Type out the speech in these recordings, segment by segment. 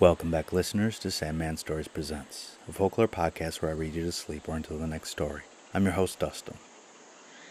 Welcome back, listeners, to Sandman Stories Presents, a folklore podcast where I read you to sleep or until the next story. I'm your host, Dustin.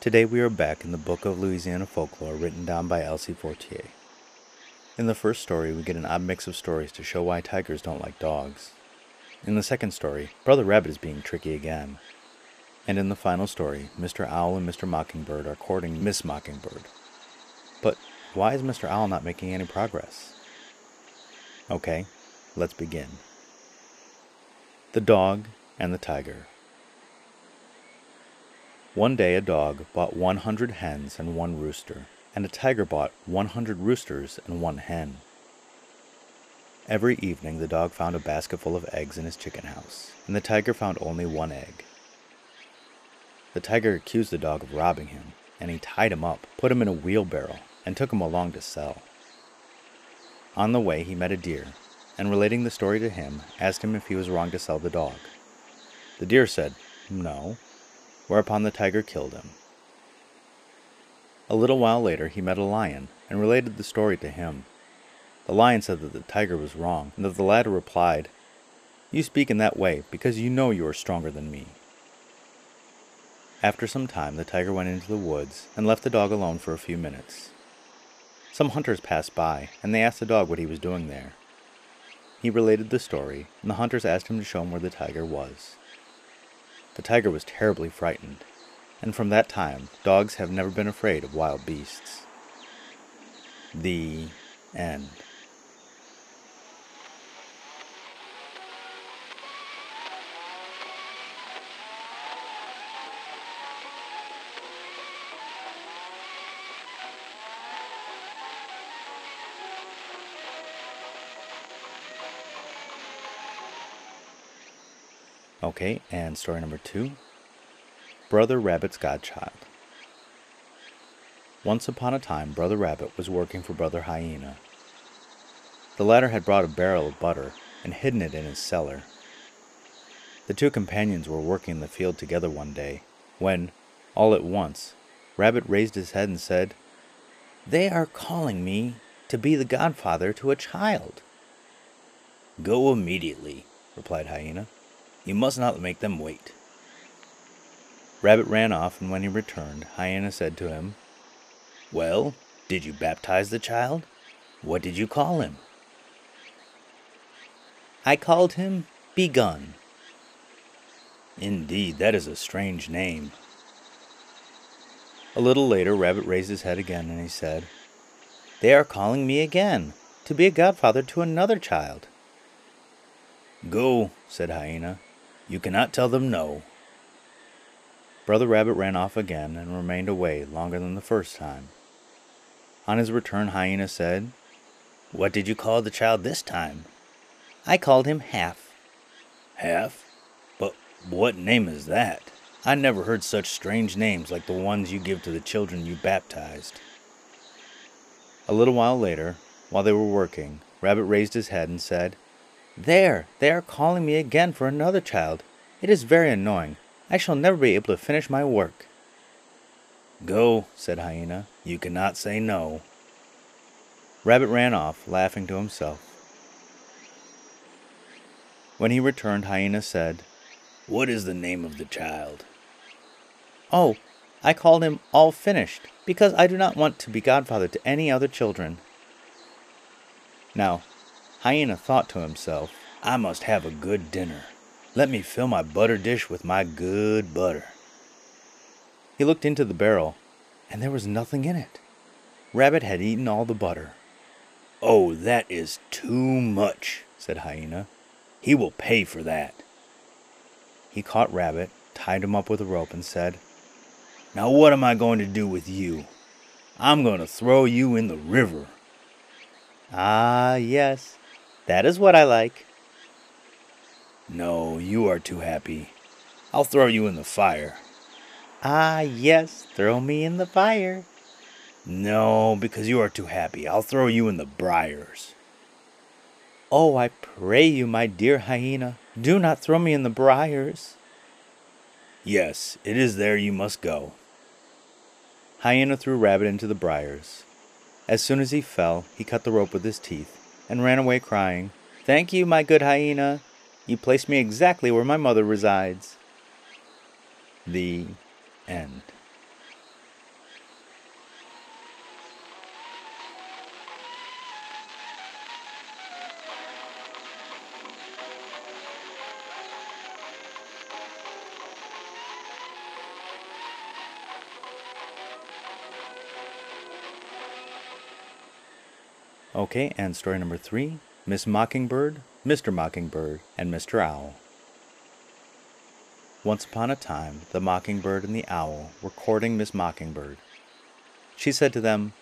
Today we are back in the Book of Louisiana Folklore written down by Alcée Fortier. In the first story, we get an odd mix of stories to show why tigers don't like dogs. In the second story, Brother Rabbit is being tricky again. And in the final story, Mr. Owl and Mr. Mockingbird are courting Miss Mockingbird. But why is Mr. Owl not making any progress? Okay, let's begin. The Dog and the Tiger. One day a dog bought 100 hens and one rooster, and a tiger bought 100 roosters and one hen. Every evening the dog found a basket full of eggs in his chicken house, and the tiger found only one egg. The tiger accused the dog of robbing him, and he tied him up, put him in a wheelbarrow, and took him along to sell. On the way, he met a deer, and relating the story to him, asked him if he was wrong to sell the dog. The deer said, No, whereupon the tiger killed him. A little while later, he met a lion and related the story to him. The lion said that the tiger was wrong, and that the latter replied, You speak in that way because you know you are stronger than me. After some time, the tiger went into the woods and left the dog alone for a few minutes. Some hunters passed by, and they asked the dog what he was doing there. He related the story, and the hunters asked him to show them where the tiger was. The tiger was terribly frightened, and from that time, dogs have never been afraid of wild beasts. The end. Okay, and story number two Brother Rabbit's Godchild. Once upon a time, Brother Rabbit was working for Brother Hyena. The latter had brought a barrel of butter and hidden it in his cellar. The two companions were working in the field together one day, when, all at once, Rabbit raised his head and said, They are calling me to be the godfather to a child. Go immediately, replied Hyena. You must not make them wait. Rabbit ran off, and when he returned, Hyena said to him, Well, did you baptize the child? What did you call him? I called him Begun. Indeed, that is a strange name. A little later, Rabbit raised his head again, and he said, They are calling me again to be a godfather to another child. Go, said Hyena. You cannot tell them no. Brother Rabbit ran off again and remained away longer than the first time. On his return, Hyena said, What did you call the child this time? I called him Half. Half? But what name is that? I never heard such strange names like the ones you give to the children you baptized. A little while later, while they were working, Rabbit raised his head and said, there, they are calling me again for another child. It is very annoying. I shall never be able to finish my work. Go, said Hyena. You cannot say no. Rabbit ran off, laughing to himself. When he returned, Hyena said, What is the name of the child? Oh, I called him All Finished, because I do not want to be godfather to any other children. Now, Hyena thought to himself, I must have a good dinner. Let me fill my butter dish with my good butter. He looked into the barrel, and there was nothing in it. Rabbit had eaten all the butter. Oh, that is too much, said Hyena. He will pay for that. He caught Rabbit, tied him up with a rope, and said, Now what am I going to do with you? I'm going to throw you in the river. Ah, yes, that is what I like. No, you are too happy. I'll throw you in the fire. Ah, yes, throw me in the fire. No, because you are too happy. I'll throw you in the briars. Oh, I pray you, my dear hyena, do not throw me in the briars. Yes, it is there you must go. Hyena threw Rabbit into the briars. As soon as he fell, he cut the rope with his teeth and ran away crying, Thank you, my good hyena. You placed me exactly where my mother resides. The end. Okay, and story number three Miss Mockingbird, Mr. Mockingbird, and Mr. Owl. Once upon a time, the Mockingbird and the Owl were courting Miss Mockingbird. She said to them,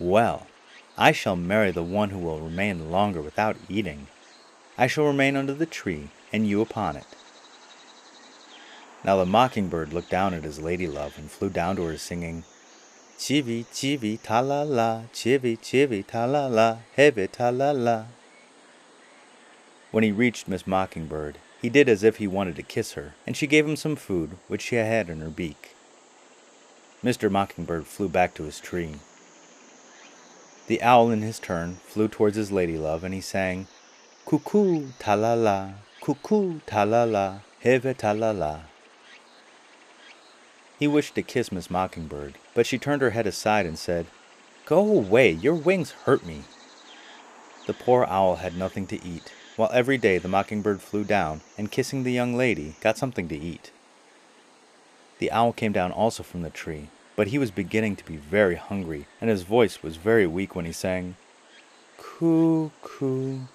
Well, I shall marry the one who will remain longer without eating. I shall remain under the tree, and you upon it. Now the Mockingbird looked down at his lady love and flew down to her singing, Chivi, chivi, ta la la, chivi, chivi, ta la la, heavy ta la la. When he reached Miss Mockingbird, he did as if he wanted to kiss her, and she gave him some food which she had in her beak. Mr. Mockingbird flew back to his tree. The owl, in his turn, flew towards his lady love, and he sang, Cuckoo, ta la la, cuckoo, ta la la, heavy ta la la. He wished to kiss Miss Mockingbird, but she turned her head aside and said, Go away, your wings hurt me. The poor owl had nothing to eat, while every day the mockingbird flew down and, kissing the young lady, got something to eat. The owl came down also from the tree, but he was beginning to be very hungry, and his voice was very weak when he sang, Coo, coo,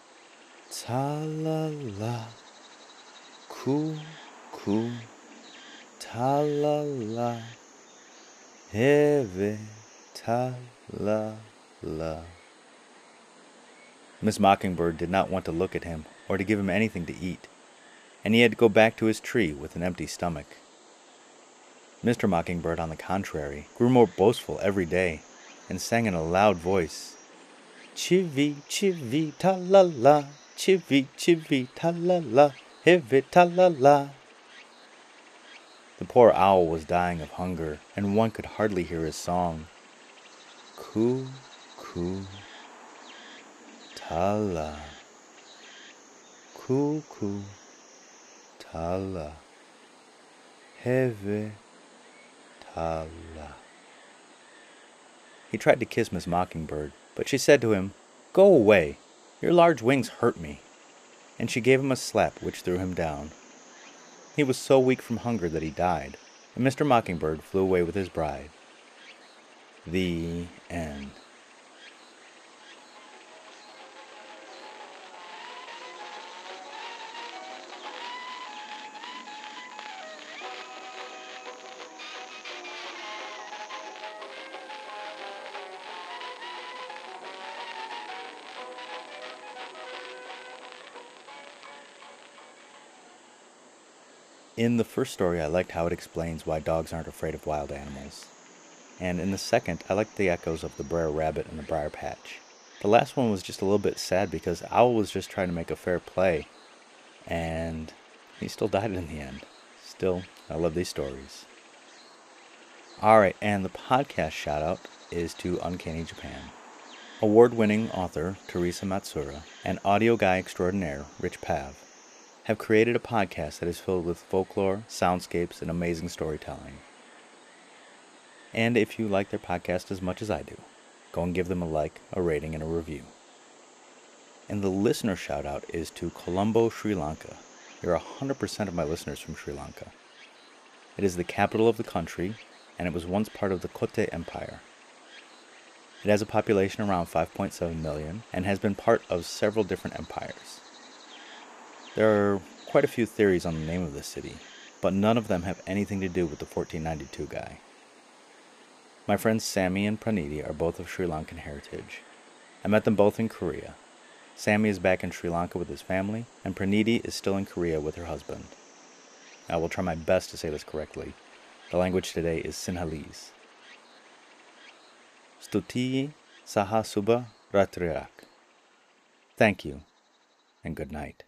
ta la la, coo, coo ta la la, heavy ta la la. Miss Mockingbird did not want to look at him or to give him anything to eat, and he had to go back to his tree with an empty stomach. Mr. Mockingbird, on the contrary, grew more boastful every day and sang in a loud voice, Chivy, chivy, ta la la, chivy, chivy, ta la la, heavy ta la la. The poor owl was dying of hunger, and one could hardly hear his song. Coo, coo, tala. Coo, coo, tala. Heve, tala. He tried to kiss Miss Mockingbird, but she said to him, Go away, your large wings hurt me. And she gave him a slap which threw him down. He was so weak from hunger that he died, and Mr. Mockingbird flew away with his bride. The end. In the first story, I liked how it explains why dogs aren't afraid of wild animals. And in the second, I liked the echoes of the Brer Rabbit and the Briar Patch. The last one was just a little bit sad because Owl was just trying to make a fair play, and he still died in the end. Still, I love these stories. Alright, and the podcast shout out is to Uncanny Japan. Award winning author Thersa Matsuura and audio guy extraordinaire Rich Pav have created a podcast that is filled with folklore, soundscapes, and amazing storytelling. And if you like their podcast as much as I do, go and give them a like, a rating, and a review. And the listener shout out is to Colombo, Sri Lanka. You're 100% of my listeners from Sri Lanka. It is the capital of the country, and it was once part of the Kotte Empire. It has a population around 5.7 million and has been part of several different empires. There are quite a few theories on the name of the city, but none of them have anything to do with the 1492 guy. My friends Sammy and Praniti are both of Sri Lankan heritage. I met them both in Korea. Sammy is back in Sri Lanka with his family, and Praniti is still in Korea with her husband. I will try my best to say this correctly. The language today is Sinhalese. Stuti Saha Suba Ratrirak. Thank you, and good night.